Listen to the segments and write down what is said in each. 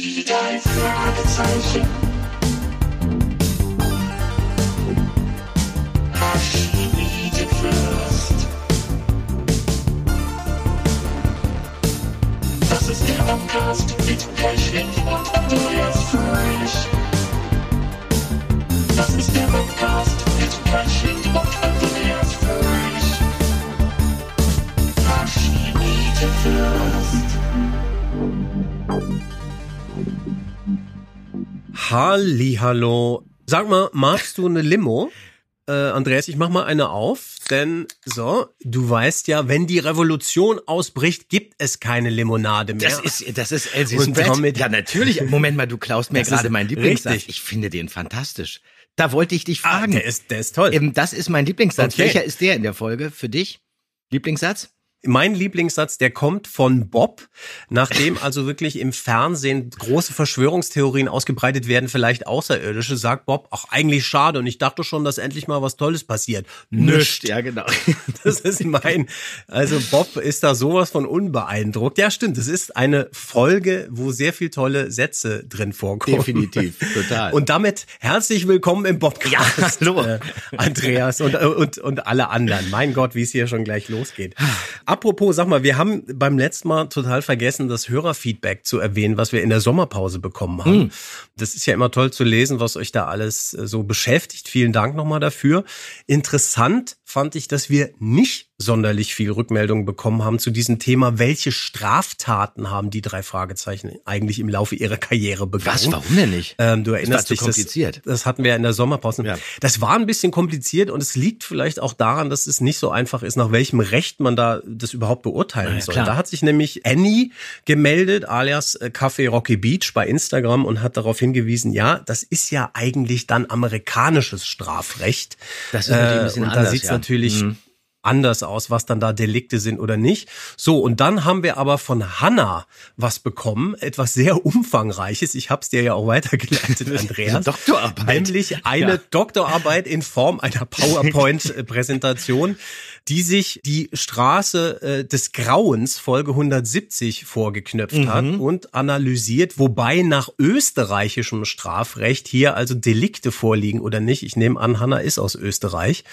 Die drei Fragezeichen. Das ist der Podcast mit Pechling und Andreas Fröhlich. Das ist der Podcast Hallo. Sag mal, magst du eine Limo? Äh, Andreas, ich mach mal eine auf, denn so, du weißt ja, wenn die Revolution ausbricht, gibt es keine Limonade mehr. Das ist, das ist Elsie's Und Brett. damit- ja, natürlich. Moment mal, du klaust mir gerade meinen Lieblingssatz. richtig. Ich finde den fantastisch. Da wollte ich dich ah, fragen. der ist, der ist toll. Ähm, das ist mein Lieblingssatz. Okay. Welcher ist der in der Folge für dich? Lieblingssatz? Mein Lieblingssatz, der kommt von Bob, nachdem also wirklich im Fernsehen große Verschwörungstheorien ausgebreitet werden, vielleicht Außerirdische, sagt Bob, ach eigentlich schade und ich dachte schon, dass endlich mal was Tolles passiert. Nischt. Ja, genau. Das ist mein, also Bob ist da sowas von unbeeindruckt. Ja, stimmt. Es ist eine Folge, wo sehr viel tolle Sätze drin vorkommen. Definitiv, total. Und damit herzlich willkommen im Bobcast. Ja, hallo. Äh, Andreas und, und, und alle anderen. Mein Gott, wie es hier schon gleich losgeht. Apropos, sag mal, wir haben beim letzten Mal total vergessen, das Hörerfeedback zu erwähnen, was wir in der Sommerpause bekommen haben. Hm. Das ist ja immer toll zu lesen, was euch da alles äh, so beschäftigt. Vielen Dank nochmal dafür. Interessant fand ich, dass wir nicht sonderlich viel Rückmeldungen bekommen haben zu diesem Thema, welche Straftaten haben die drei Fragezeichen eigentlich im Laufe ihrer Karriere begangen. Was? Warum denn nicht? Ähm, du war erinnerst zu dich, kompliziert. Das, das hatten wir in der Sommerpause. Ja. Das war ein bisschen kompliziert und es liegt vielleicht auch daran, dass es nicht so einfach ist, nach welchem Recht man da das überhaupt beurteilen ja, soll. klar. Da hat sich nämlich Annie gemeldet, alias äh, Café Rocky Beach bei Instagram und hat darauf hingewiesen, ja, das ist ja eigentlich dann amerikanisches Strafrecht. Das ist natürlich ein Äh, bisschen und da anders, sieht's ja. natürlich Mhm. Anders aus, was dann da Delikte sind oder nicht. So, und dann haben wir aber von Hanna was bekommen, etwas sehr umfangreiches. Ich habe es dir ja auch weitergeleitet, Andreas. Eine Doktorarbeit. Nämlich eine Ja. Doktorarbeit in Form einer PowerPoint-Präsentation, die sich die Straße äh, des Grauens, Folge 170, vorgeknöpft hat Mhm. und analysiert, wobei nach österreichischem Strafrecht hier also Delikte vorliegen oder nicht. Ich nehme an, Hanna ist aus Österreich.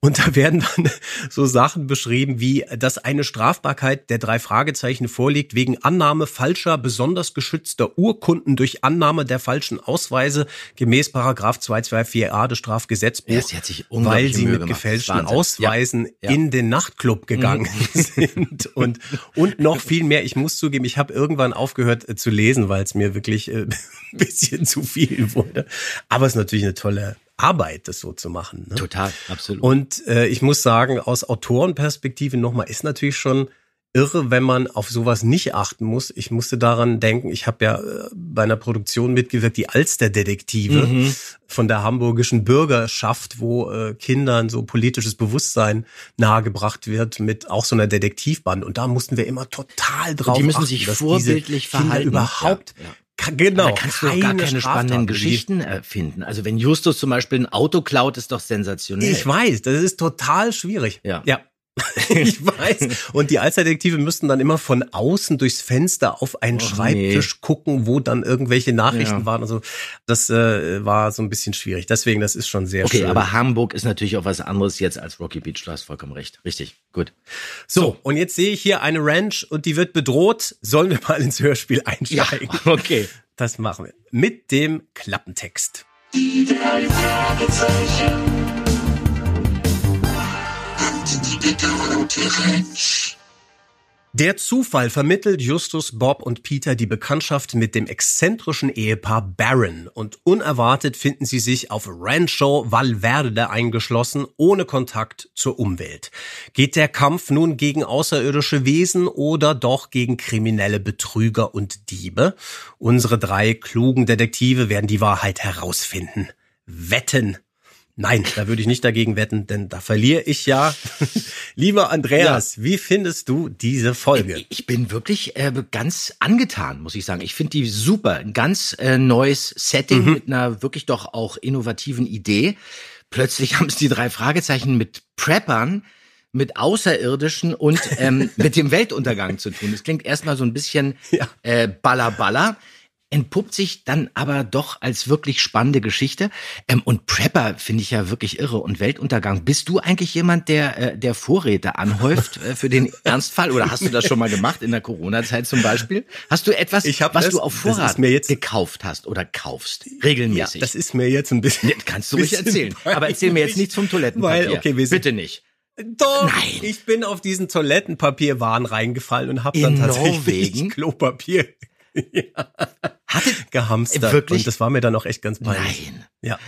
Und da werden dann so Sachen beschrieben, wie, dass eine Strafbarkeit der drei Fragezeichen vorliegt wegen Annahme falscher, besonders geschützter Urkunden durch Annahme der falschen Ausweise gemäß Paragraph 224a des Strafgesetzbuchs, Ja, weil sie mit gefälschten. Ausweisen Ja. Ja. in den Nachtclub gegangen sind und und noch viel mehr. Ich muss zugeben, ich habe irgendwann aufgehört äh, zu lesen, weil es mir wirklich äh, ein bisschen zu viel wurde. Aber es ist natürlich eine tolle Arbeit, das so zu machen. Ne? Total, absolut. Und äh, ich muss sagen, aus Autorenperspektive nochmal ist natürlich schon irre, wenn man auf sowas nicht achten muss. Ich musste daran denken, ich habe ja äh, bei einer Produktion mitgewirkt, die Alsterdetektive Mhm. von der hamburgischen Bürgerschaft, wo äh, Kindern so politisches Bewusstsein nahegebracht wird mit auch so einer Detektivband. Und da mussten wir immer total drauf die müssen achten, sich vorbildlich diese Kinder verhalten. überhaupt Ja, ja. Genau da kannst du doch gar keine Straftaten spannenden. Geschichten erfinden. Also wenn Justus zum Beispiel ein Auto klaut, ist doch sensationell. Ich weiß, das ist total schwierig. Ja. Ja. ich weiß. Und die Alsterdetektive müssten dann immer von außen durchs Fenster auf einen Och, Schreibtisch gucken, wo dann irgendwelche Nachrichten Ja. waren. Also das äh, war so ein bisschen schwierig. Deswegen, das ist schon sehr Okay, schön. aber Hamburg ist natürlich auch was anderes jetzt als Rocky Beach. Du hast vollkommen recht. Richtig, gut. so, und jetzt sehe ich hier eine Ranch und die wird bedroht. Sollen wir mal ins Hörspiel einsteigen? okay. Das machen wir. Mit dem Klappentext. Die drei Fragezeichen. Der Zufall vermittelt Justus, Bob und Peter die Bekanntschaft mit dem exzentrischen Ehepaar Barron und unerwartet finden sie sich auf Rancho Valverde eingeschlossen, ohne Kontakt zur Umwelt. Geht der Kampf nun gegen außerirdische Wesen oder doch gegen kriminelle Betrüger und Diebe? Unsere drei klugen Detektive werden die Wahrheit herausfinden. Wetten! Nein, da würde ich nicht dagegen wetten, denn da verliere ich ja. Lieber Andreas, wie findest du diese Folge? Ich bin wirklich äh, ganz angetan, muss ich sagen. Ich finde die super. Ein ganz äh, neues Setting Mhm. mit einer wirklich doch auch innovativen Idee. Plötzlich haben es die drei Fragezeichen mit Preppern, mit Außerirdischen und ähm, mit dem Weltuntergang zu tun. Das klingt erstmal so ein bisschen Ja. äh, Baller Baller. Entpuppt sich dann aber doch als wirklich spannende Geschichte. Ähm, und Prepper finde ich ja wirklich irre und Weltuntergang. Bist du eigentlich jemand, der, äh, der Vorräte anhäuft äh, für den Ernstfall? Oder hast du das schon mal gemacht in der Corona-Zeit zum Beispiel? Hast du etwas, was das- du auf Vorrat jetzt- gekauft hast oder kaufst? Ja, Regelmäßig? das ist mir jetzt ein bisschen. Kannst du ruhig erzählen. Aber erzähl mir jetzt nichts vom Toilettenpapier. Weil, okay, wir sind, Bitte nicht. Doch, Nein. ich bin auf diesen Toilettenpapierwahn reingefallen und habe dann In tatsächlich Norwegen? Klopapier Hattet, gehamstert. Wirklich? Und das war mir dann auch echt ganz peinlich. nein. Ja.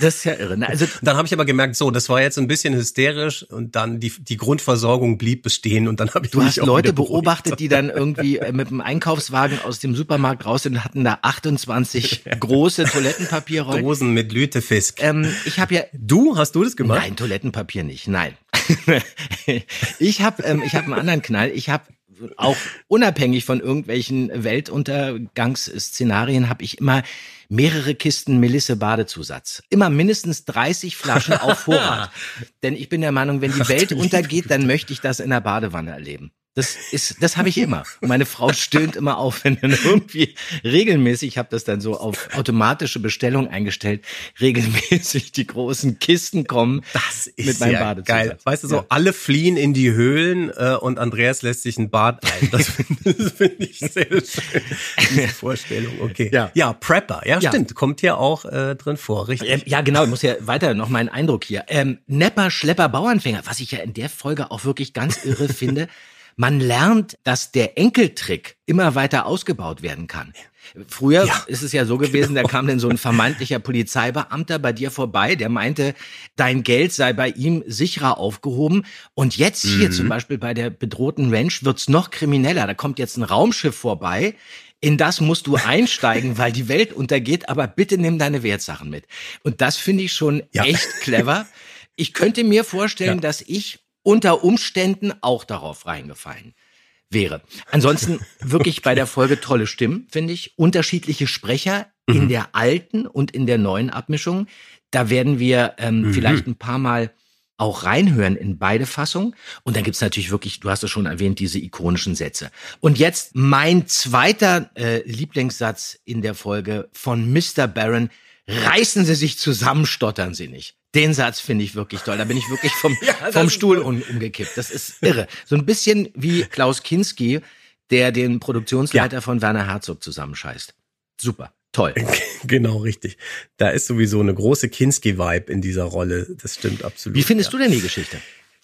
Das ist ja irre. ne? Also, dann habe ich aber gemerkt, so, das war jetzt ein bisschen hysterisch und dann die, die Grundversorgung blieb bestehen und dann habe ich Du hast Leute beobachtet, die dann irgendwie äh, mit dem Einkaufswagen aus dem Supermarkt raus sind und hatten da 28 große Toilettenpapierrollen. Dosen mit Lütefisk. Ähm, ich habe ja Du, hast du das gemacht? Nein, Toilettenpapier nicht. Nein. ich habe ähm, ich habe einen anderen Knall. Ich habe auch unabhängig von irgendwelchen Weltuntergangsszenarien habe ich immer mehrere Kisten Melisse Badezusatz. Immer mindestens 30 Flaschen auf Vorrat. Denn ich bin der Meinung, wenn die Welt untergeht, dann möchte ich das in der Badewanne erleben. Das ist, das habe ich immer. Meine Frau stöhnt immer auf, wenn dann irgendwie regelmäßig, ich habe das dann so auf automatische Bestellung eingestellt, regelmäßig die großen Kisten kommen Das ist mit meinem ja Badezusatz. geil. Weißt du, so Ja. alle fliehen in die Höhlen äh, und Andreas lässt sich ein Bad ein. Das finde find ich sehr schön. Diese Vorstellung, okay. Ja. ja Prepper, ja, Ja. stimmt. Kommt hier auch äh, drin vor, richtig. Ähm, ja, genau, ich muss ja weiter noch meinen Eindruck hier. Ähm, Nepper, Schlepper, Bauernfänger, was ich ja in der Folge auch wirklich ganz irre finde. Man lernt, dass der Enkeltrick immer weiter ausgebaut werden kann. Früher Ja, ist es ja so gewesen, da kam dann so ein vermeintlicher Polizeibeamter bei dir vorbei, der meinte, dein Geld sei bei ihm sicherer aufgehoben. Und jetzt hier zum Beispiel bei der bedrohten Ranch wird's noch krimineller. Da kommt jetzt ein Raumschiff vorbei, in das musst du einsteigen, weil die Welt untergeht, aber bitte nimm deine Wertsachen mit. Und das finde ich schon Ja. echt clever. Ich könnte mir vorstellen, Ja. dass ich unter Umständen auch darauf reingefallen wäre. Ansonsten wirklich bei der Folge tolle Stimmen, finde ich. Unterschiedliche Sprecher in der alten und in der neuen Abmischung. Da werden wir ähm, vielleicht ein paar Mal auch reinhören in beide Fassungen. Und dann gibt's natürlich wirklich, du hast es schon erwähnt, diese ikonischen Sätze. Und jetzt mein zweiter äh, Lieblingssatz in der Folge von Mr. Barron. Reißen Sie sich zusammen, stottern Sie nicht. Den Satz finde ich wirklich toll. Da bin ich wirklich vom, das vom Stuhl um, umgekippt. Das ist irre. So ein bisschen wie Klaus Kinski, der den Produktionsleiter von Werner Herzog zusammenscheißt. Super. Toll. Genau, richtig. Da ist sowieso eine große Kinski-Vibe in dieser Rolle. Das stimmt absolut. Wie findest ja. du denn die Geschichte?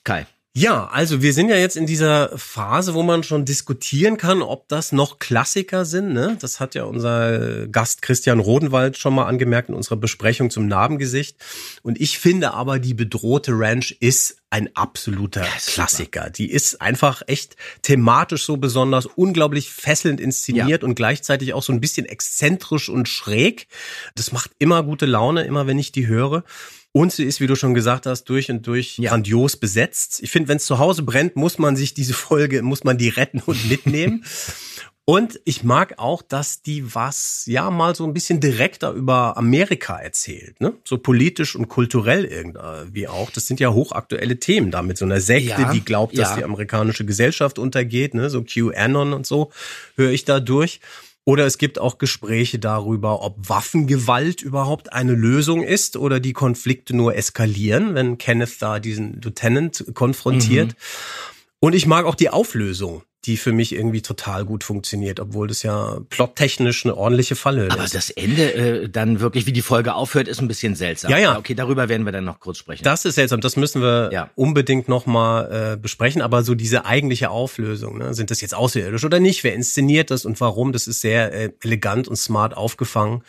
Kai. Ja, also wir sind ja jetzt in dieser Phase, wo man schon diskutieren kann, ob das noch Klassiker sind. Ne? Das hat ja unser Gast Christian Rodenwald schon mal angemerkt in unserer Besprechung zum Narbengesicht. Und ich finde aber, die bedrohte Ranch ist ein absoluter Klassiker. Die ist einfach echt thematisch so besonders, unglaublich fesselnd inszeniert und gleichzeitig auch so ein bisschen exzentrisch und schräg. Das macht immer gute Laune, immer wenn ich die höre. Und sie ist, wie du schon gesagt hast, durch und durch Ja. grandios besetzt. Ich finde, wenn es zu Hause brennt, muss man sich diese Folge, muss man die retten und mitnehmen. Und ich mag auch, dass die was, ja, mal so ein bisschen direkter über Amerika erzählt, ne? So politisch und kulturell irgendwie auch. Das sind ja hochaktuelle Themen da mit so einer Sekte, Ja, die glaubt, dass ja. die amerikanische Gesellschaft untergeht, ne? So QAnon und so höre ich da durch. Oder es gibt auch Gespräche darüber, ob Waffengewalt überhaupt eine Lösung ist oder die Konflikte nur eskalieren, wenn Kenneth da diesen Lieutenant konfrontiert. Mhm. Und ich mag auch die Auflösung, die für mich irgendwie total gut funktioniert, obwohl das ja plottechnisch eine ordentliche Aber ist. das Ende äh, dann wirklich, wie die Folge aufhört, ist ein bisschen seltsam. Ja, ja. Okay, darüber werden wir dann noch kurz sprechen. Das ist seltsam, das müssen wir Ja. unbedingt nochmal äh, besprechen. Aber so diese eigentliche Auflösung, ne? sind das jetzt außerirdisch oder nicht? Wer inszeniert das und warum? Das ist sehr äh, elegant und smart aufgefangen.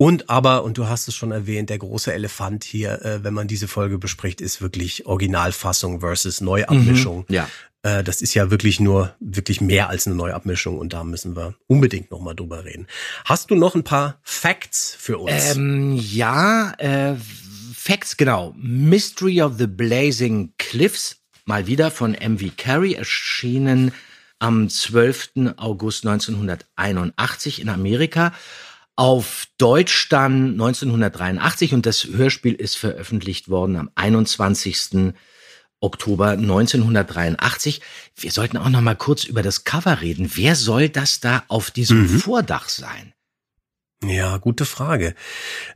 Und aber, und du hast es schon erwähnt, der große Elefant hier, äh, wenn man diese Folge bespricht, ist wirklich Originalfassung versus Neuabmischung. Mhm. Ja. Äh, das ist ja wirklich nur, wirklich mehr als eine Neuabmischung und da müssen wir unbedingt nochmal drüber reden. Hast du noch ein paar Facts für uns? Ähm, ja, äh, Facts, genau. Mystery of the Blazing Cliffs, mal wieder von M.V. Carey, erschienen am 12. August 1981 in Amerika. Auf Deutsch dann 1983 und das Hörspiel ist veröffentlicht worden am 21. Oktober 1983. Wir sollten auch noch mal kurz über das Cover reden. Wer soll das da auf diesem Vordach sein? Ja, gute Frage.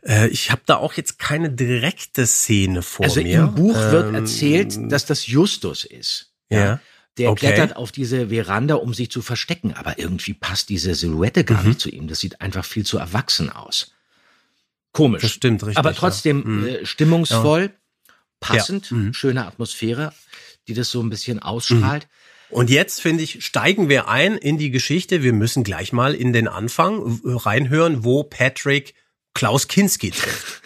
Äh, ich habe da auch jetzt keine direkte Szene vor Also mir. im Buch wird Ähm, erzählt, dass das Justus ist. Ja. Der Okay. klettert auf diese Veranda, um sich zu verstecken, aber irgendwie passt diese Silhouette Mhm. gar nicht zu ihm. Das sieht einfach viel zu erwachsen aus. Komisch. Das stimmt, richtig, Aber ja. trotzdem Mhm. äh, stimmungsvoll, passend, Ja. Mhm. schöne Atmosphäre, die das so ein bisschen ausstrahlt. Und jetzt, finde ich, steigen wir ein in die Geschichte. Wir müssen gleich mal in den Anfang äh, reinhören, wo Patrick Klaus Kinski trifft.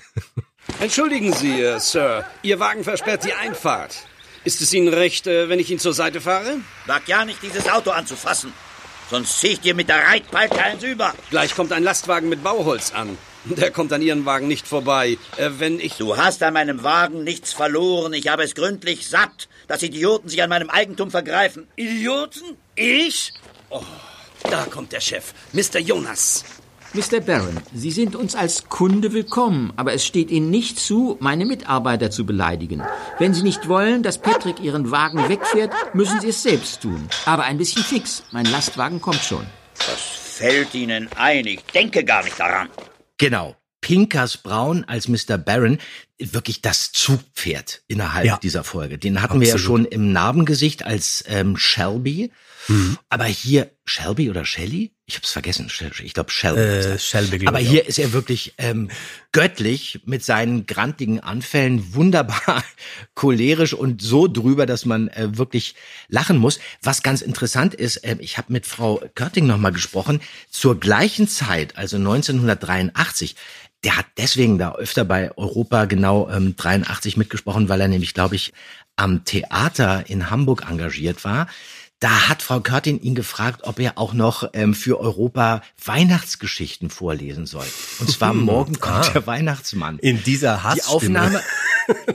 Entschuldigen Sie, äh, Sir. Ihr Wagen versperrt die Einfahrt. Ist es Ihnen recht, äh, wenn ich ihn zur Seite fahre? Wag ja nicht, dieses Auto anzufassen. Sonst zieh ich dir mit der Reitpeitsche eins über. Gleich kommt ein Lastwagen mit Bauholz an. Der kommt an Ihren Wagen nicht vorbei. Äh, wenn ich... Du hast an meinem Wagen nichts verloren. Ich habe es gründlich satt, dass Idioten sich an meinem Eigentum vergreifen. Idioten? Ich? Oh, da kommt der Chef. Mr. Jonas. Mr. Barron, Sie sind uns als Kunde willkommen, aber es steht Ihnen nicht zu, meine Mitarbeiter zu beleidigen. Wenn Sie nicht wollen, dass Patrick Ihren Wagen wegfährt, müssen Sie es selbst tun. Aber ein bisschen fix. Mein Lastwagen kommt schon. Was fällt Ihnen ein? Ich denke gar nicht daran. Genau. Pinkers Braun als Mr. Barron, wirklich das Zugpferd innerhalb Ja. dieser Folge. Den hatten wir ja Absolut. schon im Narbengesicht als ähm, Shelby. Mhm. Aber hier, Shelby oder Shelly? Ich hab's vergessen. Shel- Ich glaube Shelby. Äh. Shelby, glaub Aber hier auch. ist er wirklich ähm, göttlich mit seinen grantigen Anfällen wunderbar cholerisch und so drüber, dass man äh, wirklich lachen muss. Was ganz interessant ist, äh, ich habe mit Frau Körting nochmal gesprochen, zur gleichen Zeit, also 1983, der hat deswegen da öfter bei Europa genau ähm, 83 mitgesprochen, weil er nämlich, glaube ich, am Theater in Hamburg engagiert war. Da hat Frau Körting ihn gefragt, ob er auch noch ähm, für Europa Weihnachtsgeschichten vorlesen soll. Und zwar morgen kommt Ah. der Weihnachtsmann. In dieser Die Hassstimme. Aufnahme,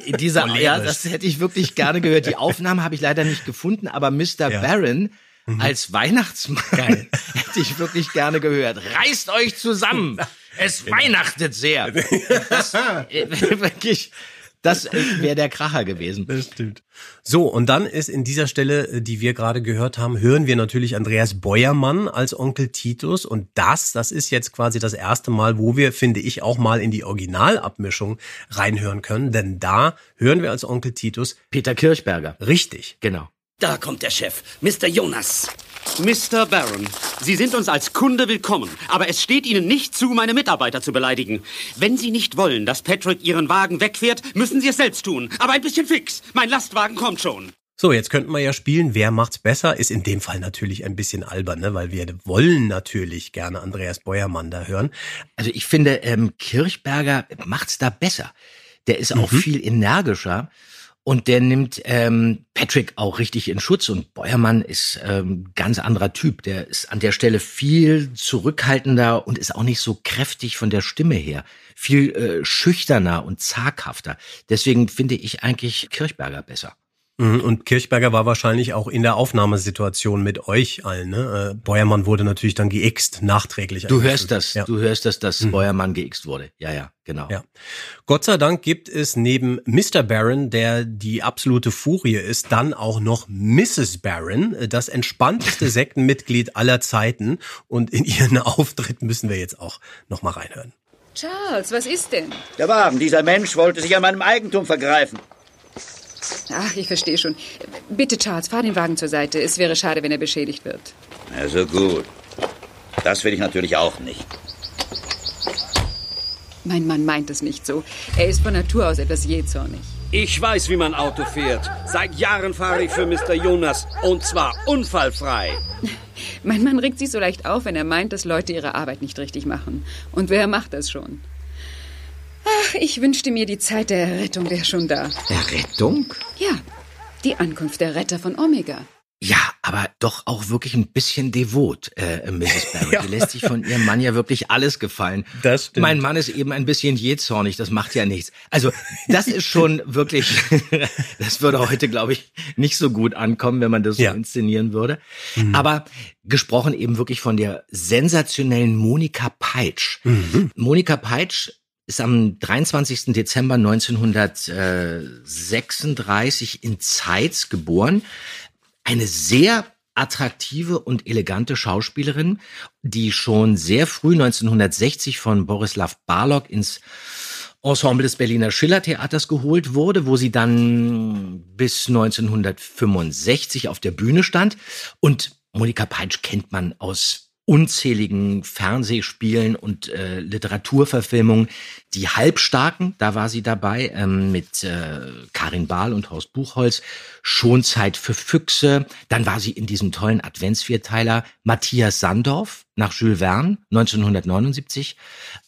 in dieser, ja, das hätte ich wirklich gerne gehört. Die Aufnahme habe ich leider nicht gefunden, aber Mr. Ja. Barron als Weihnachtsmann hätte ich wirklich gerne gehört. Reißt euch zusammen! Es weihnachtet sehr! Das, äh, wirklich, das äh, wäre der Kracher gewesen. Das stimmt. So, und dann ist in dieser Stelle, äh, die wir gerade gehört haben, hören wir natürlich Andreas Beuermann als Onkel Titus. Und das, das ist jetzt quasi das erste Mal, wo wir, finde ich, auch mal in die Originalabmischung reinhören können. Denn da hören wir als Onkel Titus Peter Kirchberger. richtig. Genau. Da kommt der Chef. Mr. Jonas. Mr. Barron, Sie sind uns als Kunde willkommen, aber es steht Ihnen nicht zu, meine Mitarbeiter zu beleidigen. Wenn Sie nicht wollen, dass Patrick Ihren Wagen wegfährt, müssen Sie es selbst tun. Aber ein bisschen fix. Mein Lastwagen kommt schon. So, jetzt könnten wir ja spielen, wer macht's besser, ist in dem Fall natürlich ein bisschen albern, ne? weil wir wollen natürlich gerne Andreas Beuermann da hören. Also ich finde, ähm, Kirchberger macht's da besser. Der ist auch viel energischer und der nimmt ähm, Patrick auch richtig in Schutz und Beuermann ist ähm, ganz anderer Typ. Der ist an der Stelle viel zurückhaltender und ist auch nicht so kräftig von der Stimme her. Viel äh, schüchterner und zaghafter. Deswegen finde ich eigentlich Kirchberger besser. Mhm, Und Kirchberger war wahrscheinlich auch in der Aufnahmesituation mit euch allen. Ne? Äh, Beuermann wurde natürlich dann geixt, nachträglich. Du hörst das, Ja. du hörst das, dass Beuermann geixt wurde. Ja, ja, genau. Ja. Gott sei Dank gibt es neben Mr. Barron, der die absolute Furie ist, dann auch noch Mrs. Barron, äh, das entspannteste Sektenmitglied aller Zeiten. Und in ihren Auftritt müssen wir jetzt auch noch mal reinhören. Charles, was ist denn? Der Wagen, dieser Mensch wollte sich an meinem Eigentum vergreifen. Ach, ich verstehe schon. Bitte, Charles, fahr den Wagen zur Seite. Es wäre schade, wenn er beschädigt wird. Also gut. Das will ich natürlich auch nicht. Mein Mann meint es nicht so. Er ist von Natur aus etwas jähzornig. Ich weiß, wie man Auto fährt. Seit Jahren fahre ich für Mr. Jonas. Und zwar unfallfrei. Mein Mann regt sich so leicht auf, wenn er meint, dass Leute ihre Arbeit nicht richtig machen. Und wer macht das schon? Ich wünschte mir, die Zeit der Errettung wäre schon da. Errettung? Ja, die Ankunft der Retter von Omega. Ja, aber doch auch wirklich ein bisschen devot, äh, Mrs. Barrett. Die lässt sich von ihrem Mann ja wirklich alles gefallen. Das stimmt. Mein Mann ist eben ein bisschen jähzornig, das macht ja nichts. Also, das ist schon wirklich, das würde heute, glaube ich, nicht so gut ankommen, wenn man das so Ja. inszenieren würde. Aber gesprochen eben wirklich von der sensationellen Monika Peitsch. Monika Peitsch ist am 23. Dezember 1936 in Zeitz geboren. Eine sehr attraktive und elegante Schauspielerin, die schon sehr früh 1960 von Borislav Barlog ins Ensemble des Berliner Schillertheaters geholt wurde, wo sie dann bis 1965 auf der Bühne stand. Und Monika Peitsch kennt man aus unzähligen Fernsehspielen und äh, Literaturverfilmungen. Die Halbstarken, da war sie dabei ähm, mit äh, Karin Bahl und Horst Buchholz. Schonzeit für Füchse. Dann war sie in diesem tollen Adventsvierteiler Matthias Sandorf nach Jules Verne 1979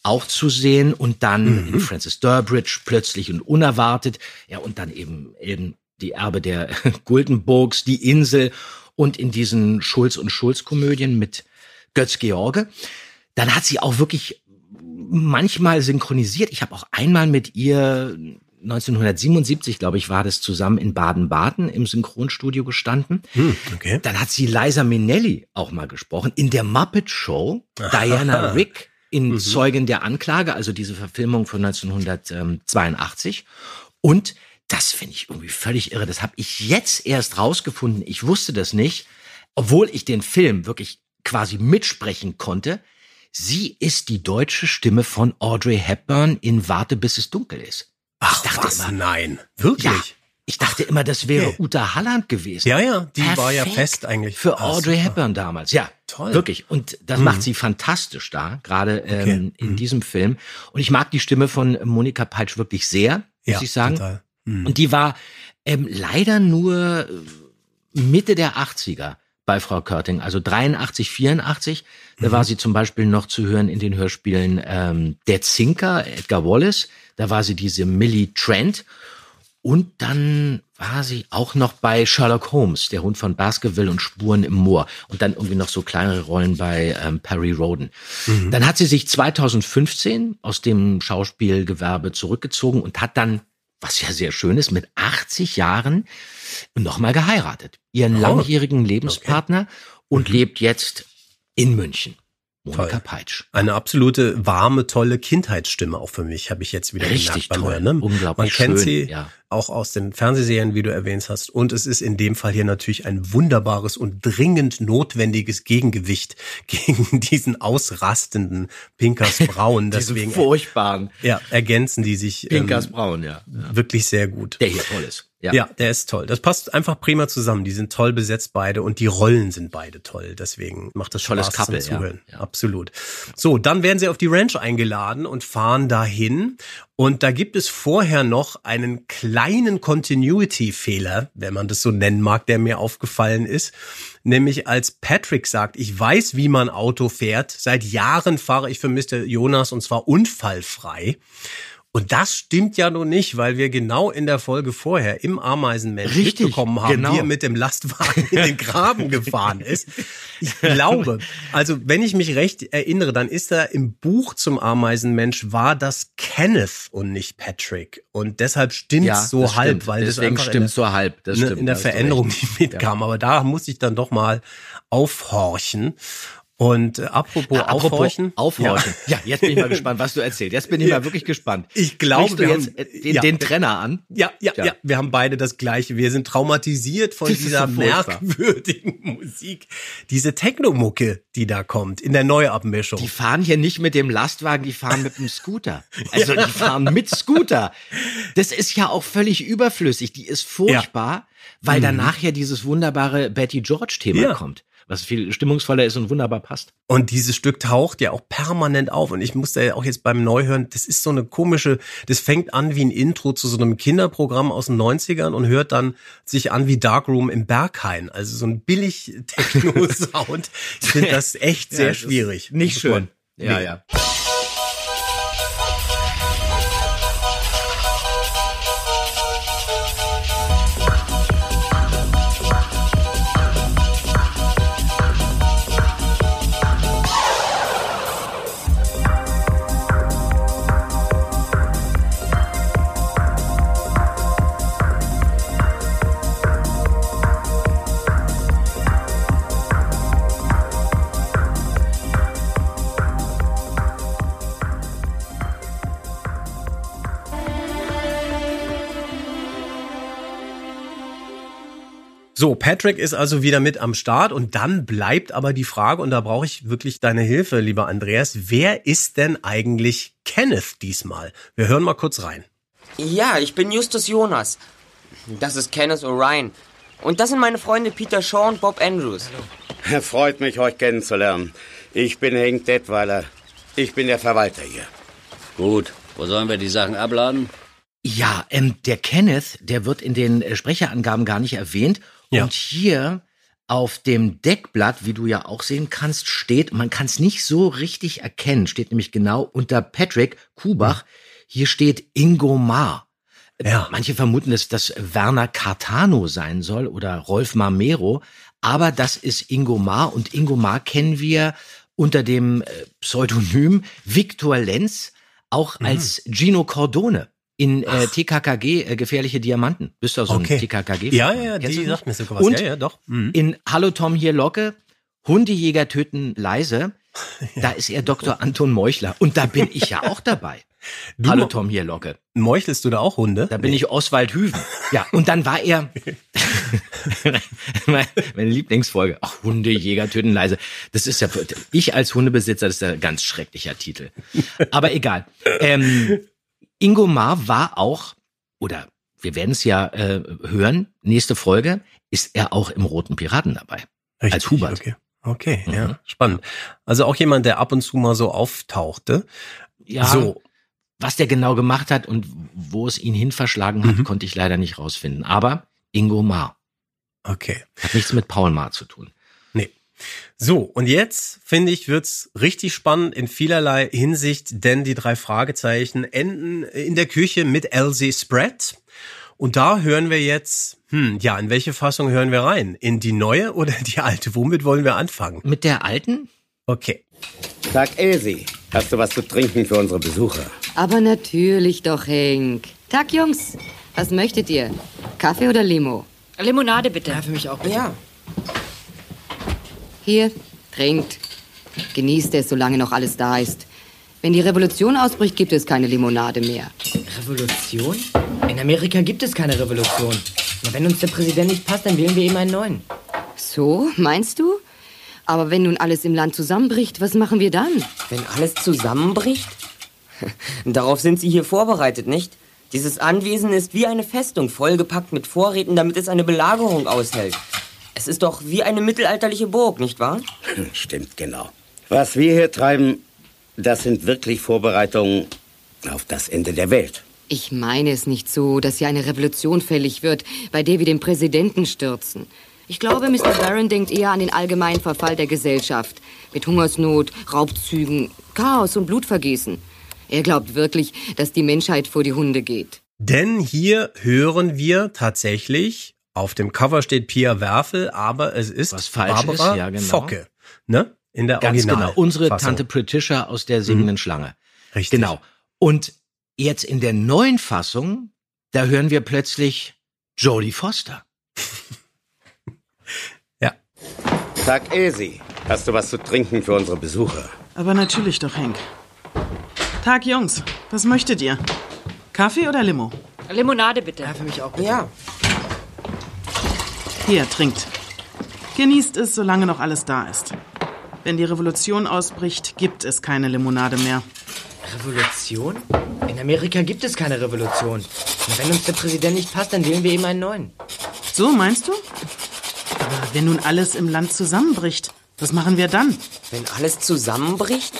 auch zu sehen und dann in Francis Durbridge plötzlich und unerwartet. Ja, und dann eben eben die Erbe der Guldenburgs, die Insel und in diesen Schulz und Schulz Komödien mit Götz George. Dann hat sie auch wirklich manchmal synchronisiert. Ich habe auch einmal mit ihr 1977, glaube ich, war das zusammen in Baden-Baden im Synchronstudio gestanden. Hm, okay. Dann hat sie Liza Minnelli auch mal gesprochen. In der Muppet Show, Diana Rick in Zeugen der Anklage, also diese Verfilmung von 1982. Und das finde ich irgendwie völlig irre. Das habe ich jetzt erst rausgefunden. Ich wusste das nicht, obwohl ich den Film wirklich quasi mitsprechen konnte. Sie ist die deutsche Stimme von Audrey Hepburn in Warte, bis es dunkel ist. Ach, ich dachte was? immer, Nein. Wirklich? ja, ich dachte immer, das wäre okay. Uta Halland gewesen. Ja, ja, die war ja Perfekt fest eigentlich. Für Ah, Audrey super. Hepburn damals. Ja, Toll. Mhm. Wirklich. Und das macht sie fantastisch da, gerade ähm, Okay. Mhm. in diesem Film. Und ich mag die Stimme von Monika Peitsch wirklich sehr, muss Ja, ich sagen. total. Mhm. Und die war ähm, leider nur äh, Mitte der 80er bei Frau Körting, also 83, 84. Da Mhm. war sie zum Beispiel noch zu hören in den Hörspielen ähm, Der Zinker, Edgar Wallace. Da war sie diese Millie Trent. Und dann war sie auch noch bei Sherlock Holmes, der Hund von Baskerville und Spuren im Moor. Und dann irgendwie noch so kleinere Rollen bei ähm, Perry Roden. Dann hat sie sich 2015 aus dem Schauspielgewerbe zurückgezogen und hat dann, was ja sehr schön ist, mit 80 Jahren nochmal geheiratet. Ihren Oh, langjährigen Lebenspartner und lebt jetzt in München. Monika Toll. Peitsch. Eine absolute warme, tolle Kindheitsstimme auch für mich, habe ich jetzt wieder Richtig gemerkt toll. Ne? Unglaublich Man kennt schön, sie ja. auch aus den Fernsehserien, wie du erwähnt hast. Und es ist in dem Fall hier natürlich ein wunderbares und dringend notwendiges Gegengewicht gegen diesen ausrastenden Pinkers Braun. Deswegen furchtbaren ja, ergänzen die sich Pinkers ähm, Braun, ja. ja. wirklich sehr gut. Der hier toll ist. Ja. Ja. der ist toll. Das passt einfach prima zusammen. Die sind toll besetzt beide und die Rollen sind beide toll. Deswegen macht das Tolles Spaß Couple, zum ja. Zuhören. Ja. Absolut. So, dann werden sie auf die Ranch eingeladen und fahren dahin. Und da gibt es vorher noch einen kleinen Continuity-Fehler, wenn man das so nennen mag, der mir aufgefallen ist. Nämlich als Patrick sagt, ich weiß, wie man Auto fährt. Seit Jahren fahre ich für Mr. Jonas und zwar unfallfrei. Und das stimmt ja nun nicht, weil wir genau in der Folge vorher im Ameisenmensch Richtig, mitbekommen haben, genau. wie er mit dem Lastwagen in den Graben gefahren ist. Ich glaube, also wenn ich mich recht erinnere, dann ist er im Buch zum Ameisenmensch war das Kenneth und nicht Patrick. Und deshalb stimmt Ja, so das halb, stimmt. weil das Deswegen einfach stimmt so halb. Das der, stimmt. in der Veränderung nicht mitkam. Aber da muss ich dann doch mal aufhorchen. Und äh, apropos, Apropos aufhorchen. Aufhorchen. Ja. jetzt bin ich mal gespannt, was du erzählst. Jetzt bin ich mal wirklich gespannt. Ich glaube, wir jetzt haben- äh, den, ja. den Trenner an? Ja, ja, Ja. ja, wir haben beide das Gleiche. Wir sind traumatisiert von Das dieser so merkwürdigen Musik. Diese Technomucke, die da kommt, in der Neuabmischung. Die fahren hier nicht mit dem Lastwagen, die fahren mit dem Scooter. Also die fahren mit Scooter. Das ist ja auch völlig überflüssig. Die ist furchtbar, weil danach ja dieses wunderbare Betty George-Thema Ja. kommt. Was viel stimmungsvoller ist und wunderbar passt. Und dieses Stück taucht ja auch permanent auf. Und ich musste ja auch jetzt beim Neuhören, das ist so eine komische, das fängt an wie ein Intro zu so einem Kinderprogramm aus den 90ern und hört dann sich an wie Darkroom im Berghain. Also so ein billig Techno-Sound. Ich finde das echt sehr ist schwierig. Nicht schön. Ja, Nee. ja. So, Patrick ist also wieder mit am Start und dann bleibt aber die Frage, und da brauche ich wirklich deine Hilfe, lieber Andreas, wer ist denn eigentlich Kenneth diesmal? Wir hören mal kurz rein. Ja, ich bin Justus Jonas. Das ist Kenneth O'Ryan. Und das sind meine Freunde Peter Shaw und Bob Andrews. Freut mich, euch kennenzulernen. Ich bin Henk Detweiler. Ich bin der Verwalter hier. Gut, wo sollen wir die Sachen abladen? Ja, ähm, der Kenneth, der wird in den äh, Sprecherangaben gar nicht erwähnt. Ja. Und hier auf dem Deckblatt, wie du ja auch sehen kannst, steht, man kann es nicht so richtig erkennen, steht nämlich genau unter Patrick Kubach, hier steht Ingo Maar. Äh, Ja. Manche vermuten, dass das Werner Cartano sein soll oder Rolf Marmero, aber das ist Ingo Maar und Ingo Maar kennen wir unter dem äh, Pseudonym Victor Lenz, auch Mhm. als Gino Cordone in äh, TKKG äh, Gefährliche Diamanten. Bist du auch so Okay. ein TKKG? Ja, ja, ja, Kennst die sagt mir sogar was. Und ja, ja, doch. Mhm. in Hallo Tom hier Locke, Hundejäger töten leise, da ist er Dr. Anton Meuchler und da bin ich ja auch dabei. Du- Hallo Tom hier Locke. Meuchelst du da auch Hunde? Da bin ich Oswald Hüven. Ja, und dann war er meine Lieblingsfolge. Ach, Hundejäger töten leise. Das ist ja ich als Hundebesitzer, das ist ja ein ganz schrecklicher Titel. Aber egal. Ähm, Ingo Maar war auch, oder wir werden es ja äh, hören, nächste Folge, ist er auch im Roten Piraten dabei. als Hubert. Okay, okay Mhm. ja, spannend. Also auch jemand, der ab und zu mal so auftauchte. Ja, So. was der genau gemacht hat und wo es ihn hin verschlagen hat, Mhm. konnte ich leider nicht rausfinden. Aber Ingo Maar Okay. hat nichts mit Paul Maar zu tun. So, und jetzt, finde ich, wird's richtig spannend in vielerlei Hinsicht, denn die drei Fragezeichen enden in der Küche mit Elsie Spread. Und da hören wir jetzt, hm, ja, in welche Fassung hören wir rein? In die neue oder die alte? Womit wollen wir anfangen? Mit der alten? Okay. Tag, Elsie. Hast du was zu trinken für unsere Besucher? Aber natürlich doch, Henk. Tag, Jungs. Was möchtet ihr? Kaffee oder Limo? Limonade bitte. Ja, für mich auch. Ja. Hier, trinkt. Genießt es, solange noch alles da ist. Wenn die Revolution ausbricht, gibt es keine Limonade mehr. Revolution? In Amerika gibt es keine Revolution. Na, wenn uns der Präsident nicht passt, dann wählen wir eben einen neuen. So, meinst du? Aber wenn nun alles im Land zusammenbricht, was machen wir dann? Wenn alles zusammenbricht? Darauf sind Sie hier vorbereitet, nicht? Dieses Anwesen ist wie eine Festung, vollgepackt mit Vorräten, damit es eine Belagerung aushält. Es ist doch wie eine mittelalterliche Burg, nicht wahr? Stimmt, genau. Was wir hier treiben, das sind wirklich Vorbereitungen auf das Ende der Welt. Ich meine es nicht so, dass hier eine Revolution fällig wird, bei der wir den Präsidenten stürzen. Ich glaube, Mr. Barron denkt eher an den allgemeinen Verfall der Gesellschaft. Mit Hungersnot, Raubzügen, Chaos und Blutvergießen. Er glaubt wirklich, dass die Menschheit vor die Hunde geht. Denn hier hören wir tatsächlich, auf dem Cover steht Pia Werfel, aber es ist Was falsch Barbara ist, ja, genau. Focke. Ne? In der Ganz Original genau. Unsere Fassung. Tante Patricia aus der singenden Schlange. Richtig. Genau. Und jetzt in der neuen Fassung, da hören wir plötzlich Jodie Foster. Ja. Tag, Elsie. Hast du was zu trinken für unsere Besucher? Aber natürlich doch, Henk. Tag, Jungs. Was möchtet ihr? Kaffee oder Limo? Limonade bitte. Ja, für mich auch. Ja. Hier, trinkt. Genießt es, solange noch alles da ist. Wenn die Revolution ausbricht, gibt es keine Limonade mehr. Revolution? In Amerika gibt es keine Revolution. Na, wenn uns der Präsident nicht passt, dann wählen wir eben einen neuen. So, meinst du? Aber wenn nun alles im Land zusammenbricht, was machen wir dann? Wenn alles zusammenbricht?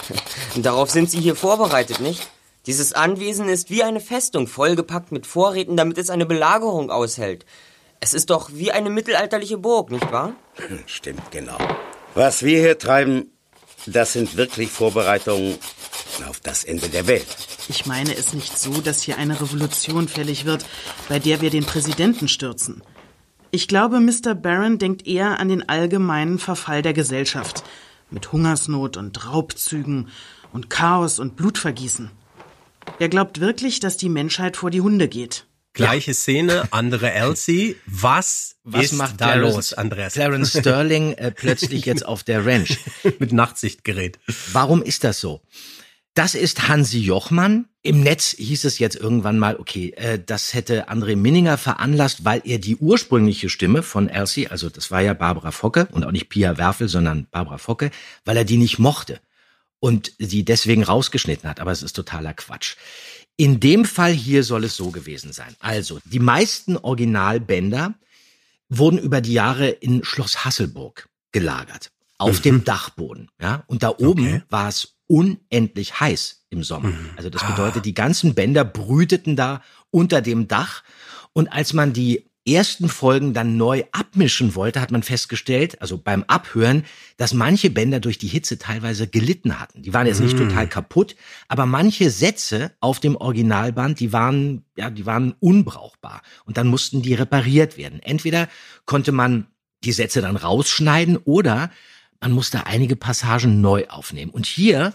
Darauf sind Sie hier vorbereitet, nicht? Dieses Anwesen ist wie eine Festung, vollgepackt mit Vorräten, damit es eine Belagerung aushält. Es ist doch wie eine mittelalterliche Burg, nicht wahr? Stimmt, genau. Was wir hier treiben, das sind wirklich Vorbereitungen auf das Ende der Welt. Ich meine es nicht so, dass hier eine Revolution fällig wird, bei der wir den Präsidenten stürzen. Ich glaube, Mr. Barron denkt eher an den allgemeinen Verfall der Gesellschaft. Mit Hungersnot und Raubzügen und Chaos und Blutvergießen. Er glaubt wirklich, dass die Menschheit vor die Hunde geht. Gleiche Szene, andere Elsie. Was, Was ist macht da Clarence- los, Andreas? Clarence Sterling äh, plötzlich jetzt auf der Ranch? Mit Nachtsichtgerät. Warum ist das so? Das ist Hansi Jochmann. Im Netz hieß es jetzt irgendwann mal, okay, äh, das hätte André Minninger veranlasst, weil er die ursprüngliche Stimme von Elsie, also das war ja Barbara Focke und auch nicht Pia Werfel, sondern Barbara Focke, weil er die nicht mochte und sie deswegen rausgeschnitten hat. Aber es ist totaler Quatsch. In dem Fall hier soll es so gewesen sein. Also, die meisten Originalbänder wurden über die Jahre in Schloss Hasselburg gelagert. Auf Mhm. dem Dachboden, ja. Und da oben Okay. war es unendlich heiß im Sommer. Mhm. Also das Ah. bedeutet, die ganzen Bänder brüteten da unter dem Dach. Und als man die ersten Folgen dann neu abmischen wollte, hat man festgestellt, also beim Abhören, dass manche Bänder durch die Hitze teilweise gelitten hatten. Die waren jetzt nicht Mm. total kaputt, aber manche Sätze auf dem Originalband, die waren, ja, die waren unbrauchbar. Und dann mussten die repariert werden. Entweder konnte man die Sätze dann rausschneiden oder man musste einige Passagen neu aufnehmen. Und hier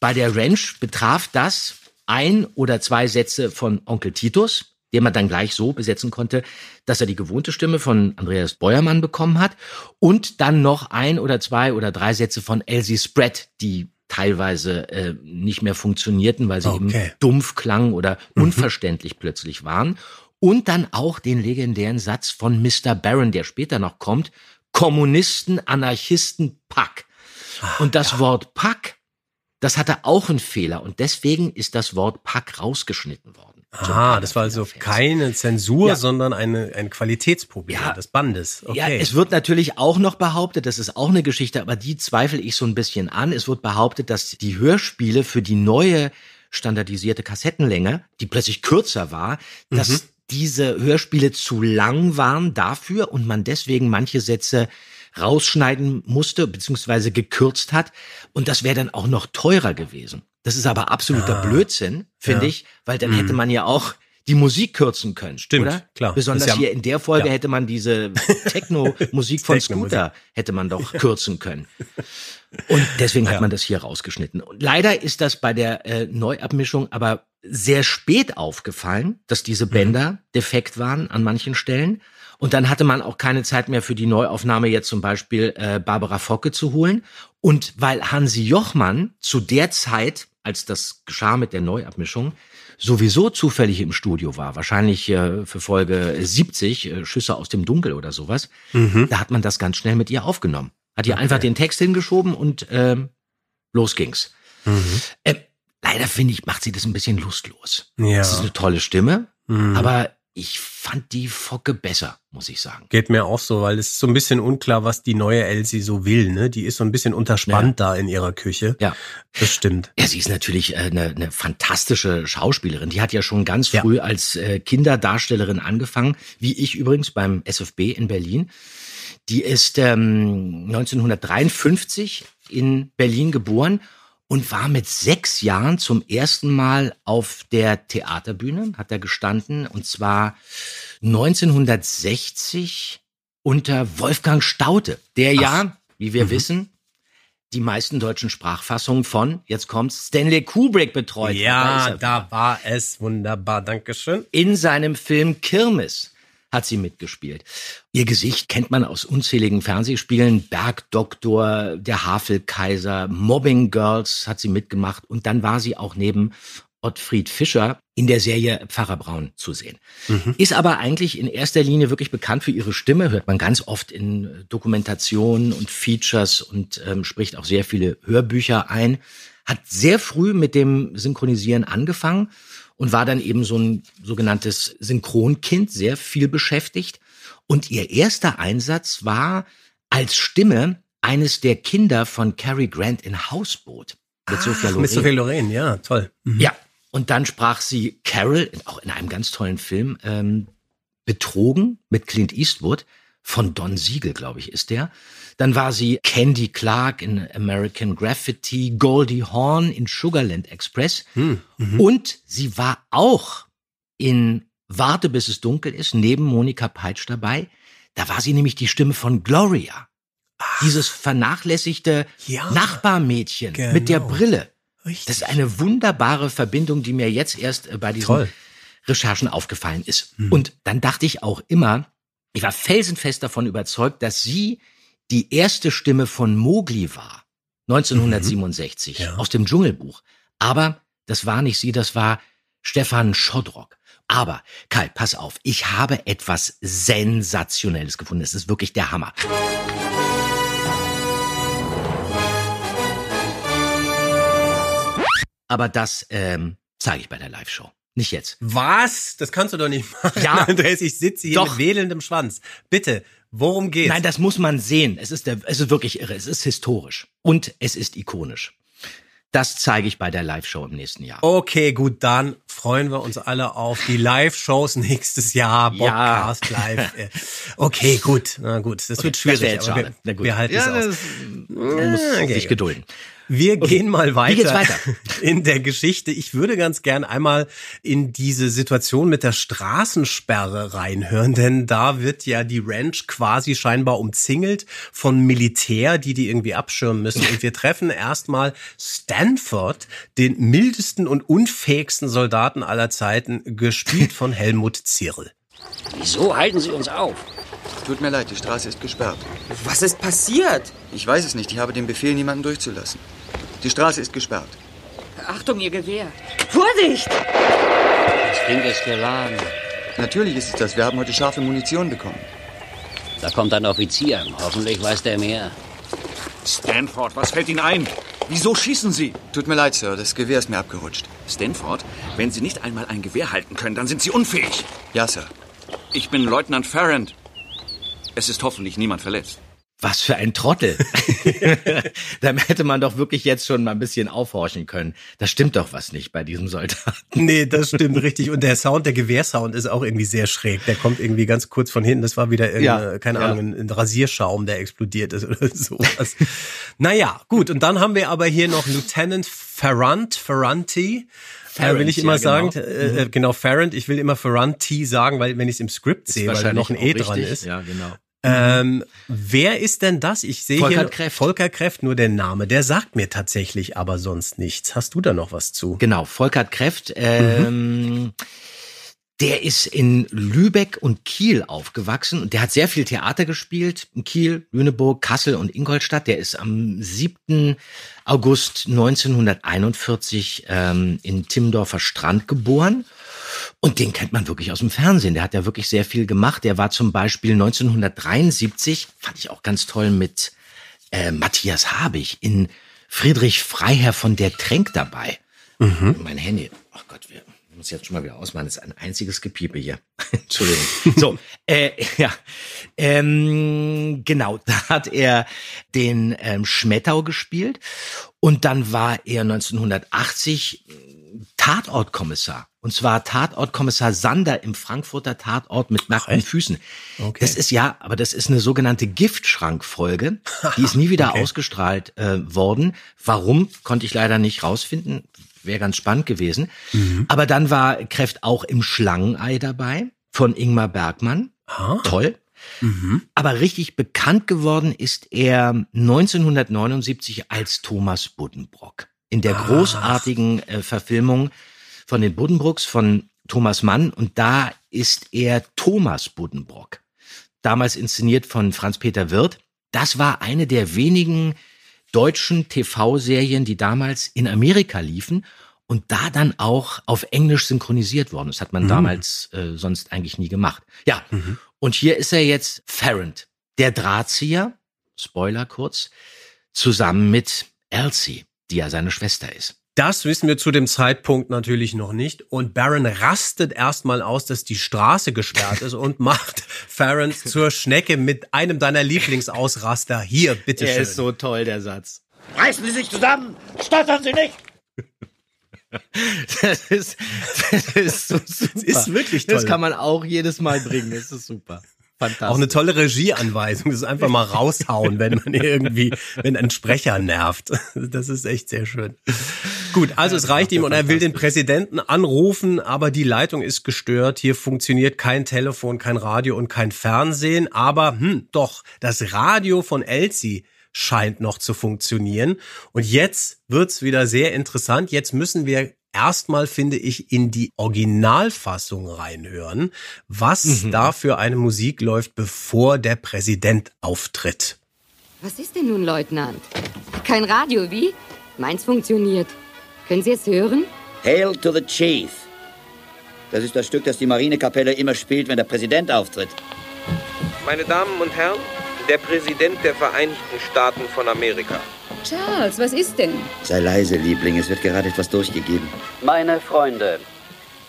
bei der Ranch betraf das ein oder zwei Sätze von Onkel Titus, den man dann gleich so besetzen konnte, dass er die gewohnte Stimme von Andreas Beuermann bekommen hat und dann noch ein oder zwei oder drei Sätze von Elsie Spread, die teilweise äh, nicht mehr funktionierten, weil sie Okay. eben dumpf klangen oder unverständlich plötzlich waren. Und dann auch den legendären Satz von Mr. Barron, der später noch kommt, Kommunisten, Anarchisten, Pack. Und das Wort Pack, das hatte auch einen Fehler und deswegen ist das Wort Pack rausgeschnitten worden. Ah, das war also keine Zensur, Ja. sondern eine, ein Qualitätsproblem des Bandes. Okay. Ja, es wird natürlich auch noch behauptet, das ist auch eine Geschichte, aber die zweifle ich so ein bisschen an. Es wird behauptet, dass die Hörspiele für die neue standardisierte Kassettenlänge, die plötzlich kürzer war, dass Mhm. diese Hörspiele zu lang waren dafür und man deswegen manche Sätze rausschneiden musste, beziehungsweise gekürzt hat. Und das wäre dann auch noch teurer gewesen. Das ist aber absoluter Ah, Blödsinn, finde ja. ich, weil dann Mhm. hätte man ja auch die Musik kürzen können. Stimmt, oder? klar. Besonders ja- hier in der Folge ja. hätte man diese Techno-Musik von Techno-Musik. Scooter hätte man doch kürzen können. Und deswegen hat man das hier rausgeschnitten. Und leider ist das bei der äh, Neuabmischung aber sehr spät aufgefallen, dass diese Bänder defekt waren an manchen Stellen. Und dann hatte man auch keine Zeit mehr für die Neuaufnahme jetzt zum Beispiel äh, Barbara Focke zu holen. Und weil Hansi Jochmann zu der Zeit, als das geschah mit der Neuabmischung, sowieso zufällig im Studio war, wahrscheinlich äh, für Folge 70, äh, Schüsse aus dem Dunkel oder sowas, Mhm. da hat man das ganz schnell mit ihr aufgenommen. Hat ihr einfach den Text hingeschoben und ähm, los ging's. Mhm. Äh, leider finde ich, macht sie das ein bisschen lustlos. Ja. Das ist eine tolle Stimme, Mhm. aber ich fand die Focke besser, muss ich sagen. Geht mir auch so, weil es ist so ein bisschen unklar, was die neue Elsie so will. Ne? Die ist so ein bisschen unterspannt da in ihrer Küche. Ja. Das stimmt. Ja, sie ist natürlich äh, eine, eine fantastische Schauspielerin. Die hat ja schon ganz früh als äh, Kinderdarstellerin angefangen, wie ich übrigens beim SFB in Berlin. Die ist ähm, 1953 in Berlin geboren und war mit sechs Jahren zum ersten Mal auf der Theaterbühne, hat er gestanden, und zwar 1960 unter Wolfgang Staudte, der ja, wie wir wissen, die meisten deutschen Sprachfassungen von, jetzt kommt's, Stanley Kubrick betreut. Ja, er da war es wunderbar. Dankeschön. in seinem Film Kirmes hat sie mitgespielt. Ihr Gesicht kennt man aus unzähligen Fernsehspielen. Bergdoktor, der Havelkaiser, Mobbing Girls hat sie mitgemacht. Und dann war sie auch neben Ottfried Fischer in der Serie Pfarrer Braun zu sehen. Ist aber eigentlich in erster Linie wirklich bekannt für ihre Stimme, hört man ganz oft in Dokumentationen und Features und ähm, spricht auch sehr viele Hörbücher ein. Hat sehr früh mit dem Synchronisieren angefangen und war dann eben so ein sogenanntes Synchronkind, sehr viel beschäftigt. Und ihr erster Einsatz war als Stimme eines der Kinder von Cary Grant in Hausboot. Mit Sophia Ach, mit Loren. Sophia Loren, ja, toll. Mhm. Ja, und dann sprach sie Carol, auch in einem ganz tollen Film, ähm, Betrogen mit Clint Eastwood, von Don Siegel, glaube ich, ist der. Dann war sie Candy Clark in American Graffiti, Goldie Hawn in Sugarland Express. Hm, mhm. Und sie war auch in Warte, bis es dunkel ist, neben Monika Peitsch dabei. Da war sie nämlich die Stimme von Gloria. Dieses vernachlässigte Ja, Nachbarmädchen genau. mit der Brille. Richtig. Das ist eine wunderbare Verbindung, die mir jetzt erst äh, bei diesen Toll. Recherchen aufgefallen ist. Hm. Und dann dachte ich auch immer, ich war felsenfest davon überzeugt, dass sie die erste Stimme von Mowgli war. 1967 Mhm. Ja. aus dem Dschungelbuch. Aber das war nicht sie, das war Stefan Schodrock. Aber, Kai, pass auf, ich habe etwas Sensationelles gefunden. Es ist wirklich der Hammer. Aber das ähm, zeige ich bei der Live-Show. Nicht jetzt. Was? Das kannst du doch nicht machen. Ja. Andreas, ich sitze hier Doch. mit wedelndem Schwanz. Bitte, worum geht's? Nein, das muss man sehen. Es ist, der, es ist wirklich irre. Es ist historisch. Und es ist ikonisch. Das zeige ich bei der Live-Show im nächsten Jahr. Okay, gut, dann freuen wir uns alle auf die Live-Shows nächstes Jahr. Podcast live. Äh, Okay, gut. Na gut, das wird Das schwierig. wäre jetzt aber schade. Wir, wir halten Ja, es aus. das- Man muss Okay. sich gedulden. Wir Okay. gehen mal weiter, Wie geht's weiter? in der Geschichte. Ich würde ganz gern einmal in diese Situation mit der Straßensperre reinhören, denn da wird ja die Ranch quasi scheinbar umzingelt von Militär, die die irgendwie abschirmen müssen. Und wir treffen erstmal Stanford, den mildesten und unfähigsten Soldaten aller Zeiten, gespielt von Helmut Zierl. Wieso halten Sie uns auf? Tut mir leid, die Straße ist gesperrt. Was ist passiert? Ich weiß es nicht. Ich habe den Befehl, niemanden durchzulassen. Die Straße ist gesperrt. Achtung, Ihr Gewehr. Vorsicht! Das Ding ist geladen. Natürlich ist es das. Wir haben heute scharfe Munition bekommen. Da kommt ein Offizier. Hoffentlich weiß der mehr. Stanford, was fällt Ihnen ein? Wieso schießen Sie? Tut mir leid, Sir. Das Gewehr ist mir abgerutscht. Stanford, wenn Sie nicht einmal ein Gewehr halten können, dann sind Sie unfähig. Ja, Sir. Ich bin Leutnant Farrand. Es ist hoffentlich niemand verletzt. Was für ein Trottel. da hätte man doch wirklich jetzt schon mal ein bisschen aufhorchen können. Da stimmt doch was nicht bei diesem Soldaten. Nee, das stimmt richtig. Und der Sound, der Gewehrsound ist auch irgendwie sehr schräg. Der kommt irgendwie ganz kurz von hinten. Das war wieder Ja, keine ja. Ahnung, ein, ein Rasierschaum, der explodiert ist oder sowas. naja, gut. Und dann haben wir aber hier noch Lieutenant Ferrant, Ferranti. Äh, will Ferrant, ich immer ja, sagen, genau. äh, äh, genau, Ferrant. Ich will immer Ferranti sagen, weil wenn ich es im Skript sehe, weil da noch ein E dran richtig. ist. Ja, genau. Ähm, wer ist denn das? Ich sehe Volker hier Kräft. Volker Kräft, nur der Name. Der sagt mir tatsächlich aber sonst nichts. Hast du da noch was zu? Genau, Volkert Kräft. Ähm, Der ist in Lübeck und Kiel aufgewachsen und der hat sehr viel Theater gespielt. In Kiel, Lüneburg, Kassel und Ingolstadt. Der ist am 7. August 1941 ähm, in Timmendorfer Strand geboren. Und den kennt man wirklich aus dem Fernsehen. Der hat ja wirklich sehr viel gemacht. Der war zum Beispiel 1973, fand ich auch ganz toll, mit äh, Matthias Habig in Friedrich Freiherr von der Tränk dabei. Mein Handy. Ach Gott, wir muss jetzt schon mal wieder ausmachen. Das ist ein einziges Gepiepe hier. Entschuldigung. So, äh, ja. Ähm, genau, da hat er den ähm, Schmettau gespielt und dann war er 1980 Tatortkommissar. Und zwar Tatortkommissar Sander im Frankfurter Tatort mit nackten Füßen. Okay. Das ist ja, aber das ist eine sogenannte Giftschrankfolge. Die ist nie wieder Okay. ausgestrahlt äh, worden. Warum, konnte ich leider nicht rausfinden. Wäre ganz spannend gewesen. Aber dann war Kräft auch im Schlangenei dabei von Ingmar Bergmann. Toll. Aber richtig bekannt geworden ist er 1979 als Thomas Buddenbrock. In der großartigen äh, Verfilmung von den Buddenbrooks von Thomas Mann. Und da ist er Thomas Buddenbrock. Damals inszeniert von Franz-Peter Wirth. Das war eine der wenigen deutschen TV-Serien, die damals in Amerika liefen und da dann auch auf Englisch synchronisiert worden. Das hat man Mhm. damals äh, sonst eigentlich nie gemacht. Ja, und hier ist er jetzt Farrant, der Drahtzieher, Spoiler kurz, zusammen mit Elsie, die ja seine Schwester ist. Das wissen wir zu dem Zeitpunkt natürlich noch nicht. Und Baron rastet erstmal aus, dass die Straße gesperrt ist und macht Farron zur Schnecke mit einem deiner Lieblingsausraster. Hier, bitteschön. Er ist so toll, der Satz. Reißen Sie sich zusammen! Stottern Sie nicht! Das ist, das ist so super. ist wirklich toll. Das kann man auch jedes Mal bringen. Das ist super. Fantastisch. Auch eine tolle Regieanweisung. Das ist einfach mal raushauen, wenn man irgendwie, wenn ein Sprecher nervt. Das ist echt sehr schön. Gut, also es reicht ihm und er will den Präsidenten anrufen, aber die Leitung ist gestört. Hier funktioniert kein Telefon, kein Radio und kein Fernsehen. Aber hm, doch, das Radio von Elsie scheint noch zu funktionieren. Und jetzt wird's wieder sehr interessant. Jetzt müssen wir erstmal, finde ich, in die Originalfassung reinhören, was da für eine Musik läuft, bevor der Präsident auftritt. Was ist denn nun, Leutnant? Kein Radio, wie? Meins funktioniert. Können Sie es hören? Hail to the Chief. Das ist das Stück, das die Marinekapelle immer spielt, wenn der Präsident auftritt. Meine Damen und Herren, der Präsident der Vereinigten Staaten von Amerika. Charles, was ist denn? Sei leise, Liebling, es wird gerade etwas durchgegeben. Meine Freunde,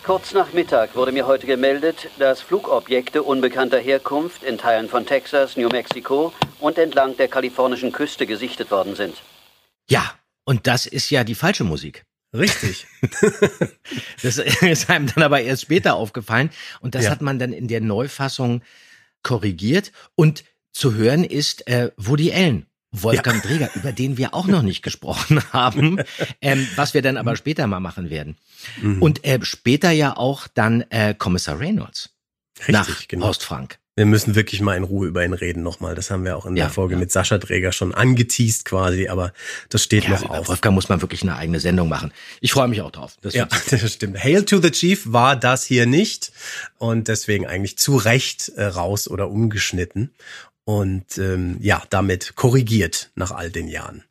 kurz nach Mittag wurde mir heute gemeldet, dass Flugobjekte unbekannter Herkunft in Teilen von Texas, New Mexico und entlang der kalifornischen Küste gesichtet worden sind. Ja, und das ist ja die falsche Musik. Richtig. das ist einem dann aber erst später aufgefallen. Und das Ja. hat man dann in der Neufassung korrigiert. Und zu hören ist äh, Woody Allen. Wolfgang Dreger, über den wir auch noch nicht gesprochen haben, ähm, was wir dann aber später mal machen werden. Mhm. Und äh, später ja auch dann äh, Kommissar Reynolds Richtig, nach genau. Horst Frank. Wir müssen wirklich mal in Ruhe über ihn reden nochmal. Das haben wir auch in Ja, der Folge mit Sascha Träger schon angeteased quasi, aber das steht Ja, noch über aus. Wolfgang muss man wirklich eine eigene Sendung machen. Ich freue mich auch drauf. Das ja, das stimmt. Hail to the Chief war das hier nicht und deswegen eigentlich zu Recht äh, raus oder umgeschnitten und ähm, ja, damit korrigiert nach all den Jahren.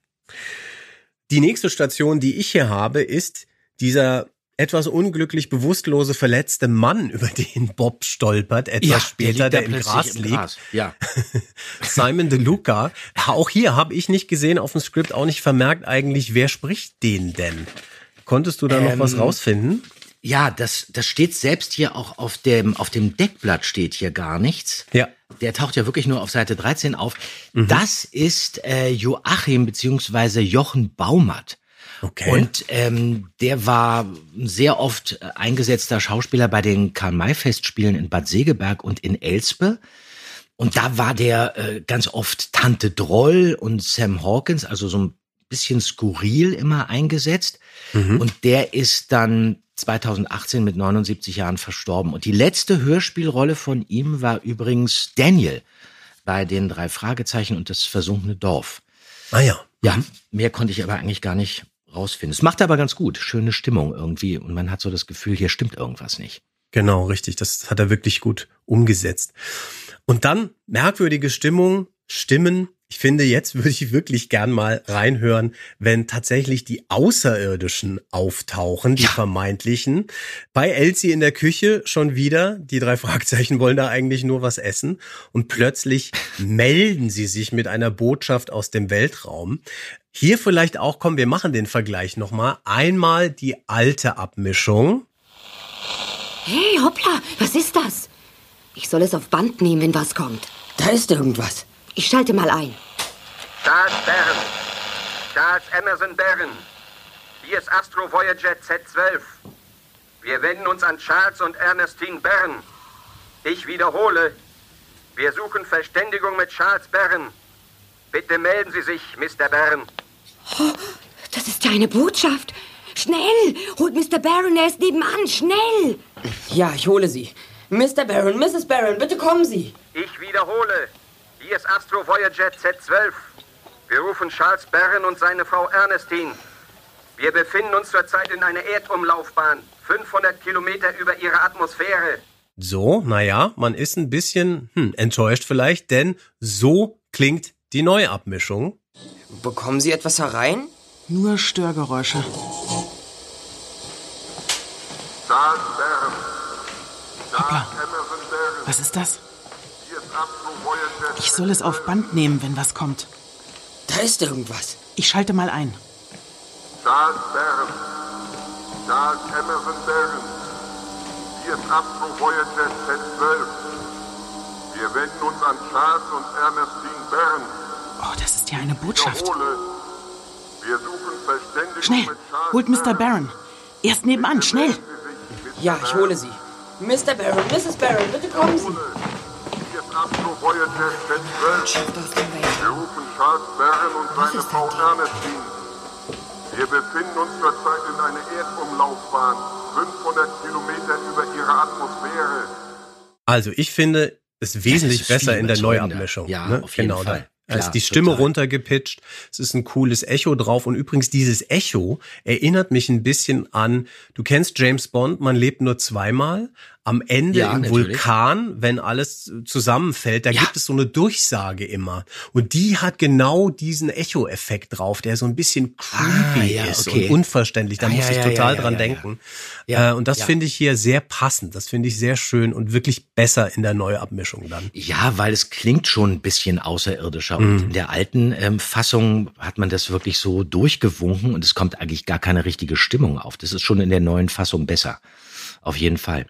Die nächste Station, die ich hier habe, ist dieser etwas unglücklich bewusstlose verletzte Mann, über den Bob stolpert, etwas Ja, der später, da der, im Gras liegt. Gras. Ja. Simon DeLuca. Auch hier habe ich nicht gesehen, auf dem Skript auch nicht vermerkt eigentlich, wer spricht den denn? Konntest du da noch Ähm, was rausfinden? Ja, das, das steht selbst hier auch auf dem, auf dem Deckblatt steht hier gar nichts. Ja. Der taucht ja wirklich nur auf Seite 13 auf. Mhm. Das ist äh, Joachim beziehungsweise Jochen Baumert. Okay. Und ähm, der war sehr oft äh, eingesetzter Schauspieler bei den Karl-May-Festspielen in Bad Segeberg und in Elspe. Und da war der äh, ganz oft Tante Droll und Sam Hawkins, also so ein bisschen skurril immer eingesetzt. Mhm. Und der ist dann 2018 mit 79 Jahren verstorben. Und die letzte Hörspielrolle von ihm war übrigens Daniel bei den drei Fragezeichen und das versunkene Dorf. Ah ja. Ja, mehr konnte ich aber eigentlich gar nicht rausfinden. Es macht aber ganz gut. Schöne Stimmung irgendwie. Und man hat so das Gefühl, hier stimmt irgendwas nicht. Genau, richtig. Das hat er wirklich gut umgesetzt. Und dann merkwürdige Stimmung, Stimmen. Ich finde, jetzt würde ich wirklich gern mal reinhören, wenn tatsächlich die Außerirdischen auftauchen, die vermeintlichen. Bei Elsie in der Küche schon wieder. Die drei Fragezeichen wollen da eigentlich nur was essen. Und plötzlich melden sie sich mit einer Botschaft aus dem Weltraum. Hier vielleicht auch, komm, wir machen den Vergleich nochmal. Einmal die alte Abmischung. Hey, hoppla, was ist das? Ich soll es auf Band nehmen, wenn was kommt. Da ist irgendwas. Ich schalte mal ein. Charles Barron. Charles Emerson Barron. Hier ist Astro Voyager Z12. Wir wenden uns an Charles und Ernestine Barron. Ich wiederhole, wir suchen Verständigung mit Charles Barron. Bitte melden Sie sich, Mr. Barron. Oh, das ist ja eine Botschaft. Schnell! Holt Mr. Barron, er ist nebenan. Schnell! Ja, ich hole sie. Mr. Barron, Mrs. Barron, bitte kommen Sie. Ich wiederhole, hier ist Astro Voyager Z12. Wir rufen Charles Barron und seine Frau Ernestine. Wir befinden uns zurzeit in einer Erdumlaufbahn, 500 Kilometer über ihrer Atmosphäre. So, naja, man ist ein bisschen hm, enttäuscht vielleicht, denn so klingt die Neuabmischung. Bekommen Sie etwas herein? Nur Störgeräusche. Hoppla. Barron. Was ist das? Ich soll es auf Band nehmen, wenn was kommt. Da ist irgendwas. Ich schalte mal ein. Charles Barron. Charles Emerson Barron. Hier ist Astro Voyager Z12. Wir wenden uns an Charles und Ernestine Barron. Oh, das ist ja eine Botschaft. Wiederhole. Wir suchen Verständigung Schnell! Holt Mr. Barron. Er ist nebenan, schnell! Ja, ich hole sie. Mr. Barron, Mrs. Barron, bitte kommen Sie. Hier ist Astro Voyager Z12. Wir rufen Charles Barron und seine Frau Ernestine. Wir befinden uns zurzeit in einer Erdumlaufbahn, 500 Kilometer über ihrer Atmosphäre. Also ich finde es wesentlich ist besser in der. Neuabmischung. Ja, ne? auf jeden genau, Fall. Da ist die Stimme total. runtergepitcht. Es ist ein cooles Echo drauf. Und übrigens, dieses Echo erinnert mich ein bisschen an, du kennst James Bond, man lebt nur zweimal. Am Ende Ja, im natürlich. Vulkan, wenn alles zusammenfällt, da gibt es so eine Durchsage immer. Und die hat genau diesen Echo-Effekt drauf, der so ein bisschen creepy Ah, ja, ist okay. und unverständlich. Da Ah, muss ja, ich ja, total ja, dran ja, ja. denken. Ja, Äh, und das ja. finde ich hier sehr passend. Das finde ich sehr schön und wirklich besser in der Neuabmischung dann. Ja, weil es klingt schon ein bisschen außerirdischer. Mhm. Und in der alten ähm, Fassung hat man das wirklich so durchgewunken und es kommt eigentlich gar keine richtige Stimmung auf. Das ist schon in der neuen Fassung besser. Auf jeden Fall.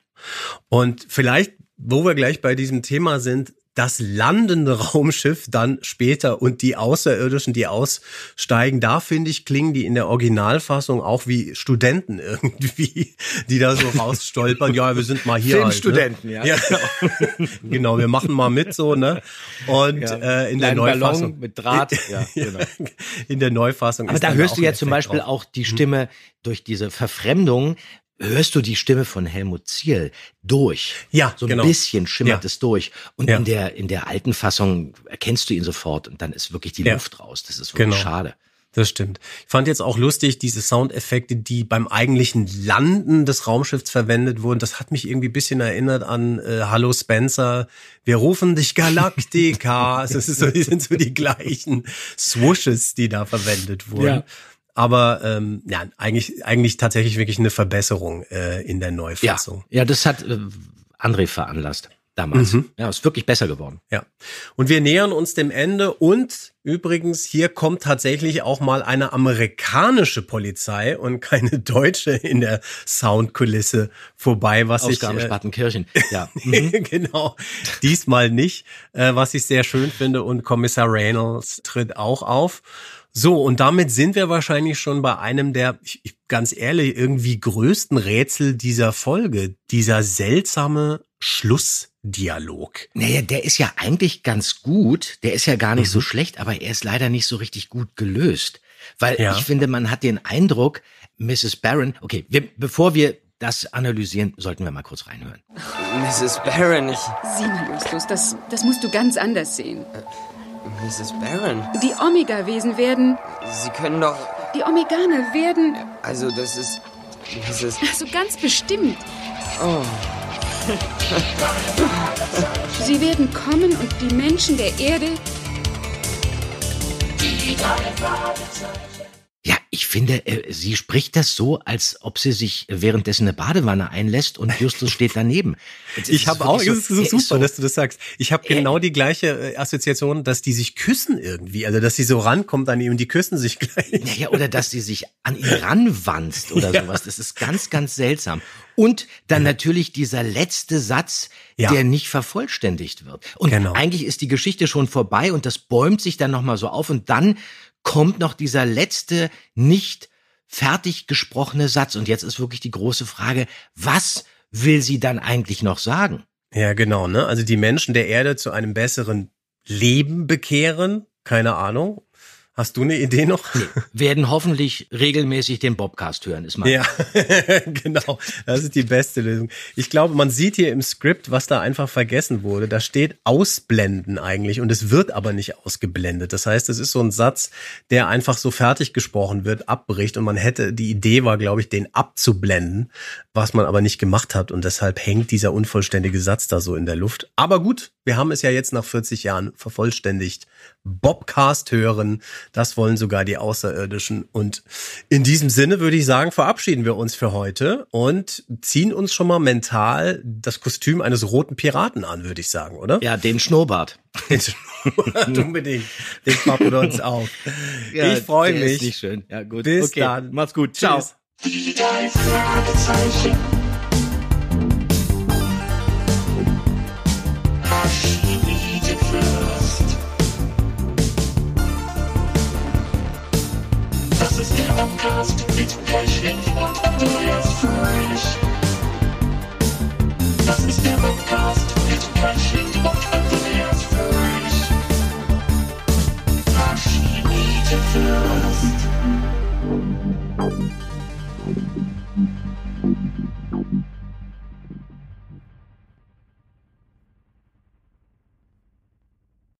Und vielleicht, wo wir gleich bei diesem Thema sind, das landende Raumschiff dann später und die Außerirdischen, die aussteigen, da finde ich, klingen die in der Originalfassung auch wie Studenten irgendwie, die da so rausstolpern. Ja, wir sind mal hier. Filmstudenten, halt, ja. ja. genau, wir machen mal mit so, ne? Und Ja, äh, in der kleinen Ballon Neufassung. mit Draht, ja, genau. In der Neufassung. Aber da hörst du ja zum Beispiel drauf. auch die Stimme durch diese Verfremdung. Hörst du die Stimme von Helmut Ziel durch? Ja, so ein genau. bisschen schimmert Ja. es durch. Und Ja. in der in der alten Fassung erkennst du ihn sofort und dann ist wirklich die Ja. Luft raus. Das ist wirklich Genau. schade. Das stimmt. Ich fand jetzt auch lustig, diese Soundeffekte, die beim eigentlichen Landen des Raumschiffs verwendet wurden. Das hat mich irgendwie ein bisschen erinnert an äh, Hallo Spencer, wir rufen dich Galactica. Also es ist so, es sind so die gleichen Swooshes, die da verwendet wurden. Ja. Aber ähm, ja, eigentlich, eigentlich tatsächlich wirklich eine Verbesserung äh, in der Ja, Neufassung. ja, das hat äh, André veranlasst damals. Mhm. Ja, ist wirklich besser geworden. Ja. Und wir nähern uns dem Ende und übrigens, hier kommt tatsächlich auch mal eine amerikanische Polizei und keine deutsche in der Soundkulisse vorbei, was Aus ich äh, Garmisch-Partenkirchen. Ja. Mhm. genau. Diesmal nicht, äh, was ich sehr schön finde und Kommissar Reynolds tritt auch auf. So, und damit sind wir wahrscheinlich schon bei einem der, ich, ich, ganz ehrlich, irgendwie größten Rätsel dieser Folge. Dieser seltsame Schlussdialog. Naja, der ist ja eigentlich ganz gut. Der ist ja gar nicht Mhm. so schlecht, aber er ist leider nicht so richtig gut gelöst. Weil Ja. ich finde, man hat den Eindruck, Mrs. Barron, okay, wir, bevor wir das analysieren, sollten wir mal kurz reinhören. Mrs. Barron, ich. Sieh mal, Justus, das, das musst du ganz anders sehen. Mrs. Barron, Die Omega-Wesen werden, Sie können doch. die Omeganer werden, Also, das ist. Mrs. also ganz bestimmt. Oh. Sie werden kommen und die Menschen der Erde. Ja, ich finde, äh, sie spricht das so, als ob sie sich währenddessen eine Badewanne einlässt und Justus steht daneben. Jetzt ist Ich habe auch, wirklich es ist so er super, so- dass du das sagst. Ich habe genau die gleiche äh, Assoziation, dass die sich küssen irgendwie, also dass sie so rankommt an ihm und die küssen sich gleich. Naja, oder dass sie sich an ihn ranwanzt oder Ja. sowas. Das ist ganz, ganz seltsam. Und dann natürlich dieser letzte Satz, Ja. der nicht vervollständigt wird. Und Genau. eigentlich ist die Geschichte schon vorbei und das bäumt sich dann nochmal so auf und dann kommt noch dieser letzte, nicht fertig gesprochene Satz. Und jetzt ist wirklich die große Frage, was will sie dann eigentlich noch sagen? Ja, genau, ne? Also die Menschen der Erde zu einem besseren Leben bekehren, keine Ahnung. Hast du eine Idee noch? Werden hoffentlich regelmäßig den Bobcast hören, ist mein Ja, genau. Das ist die beste Lösung. Ich glaube, man sieht hier im Skript, was da einfach vergessen wurde. Da steht ausblenden eigentlich und es wird aber nicht ausgeblendet. Das heißt, es ist so ein Satz, der einfach so fertig gesprochen wird, abbricht und man hätte, die Idee war, glaube ich, den abzublenden, was man aber nicht gemacht hat und deshalb hängt dieser unvollständige Satz da so in der Luft. Aber gut, wir haben es ja jetzt nach 40 Jahren vervollständigt. Bobcast hören, das wollen sogar die Außerirdischen. Und in diesem Sinne würde ich sagen, verabschieden wir uns für heute und ziehen uns schon mal mental das Kostüm eines roten Piraten an, würde ich sagen, oder? Ja, den Schnurrbart. Den Schnurrbart unbedingt. Den pappen wir uns auf. Ja, ich freue mich. Ist nicht schön. Ja, gut. Bis okay. dann. Macht's gut. Ciao. Tschüss. Podcast mit Pechling und Andreas Fröhlich. Das ist der Podcast mit Pechling und Andreas Fröhlich. Archivite-Fürst.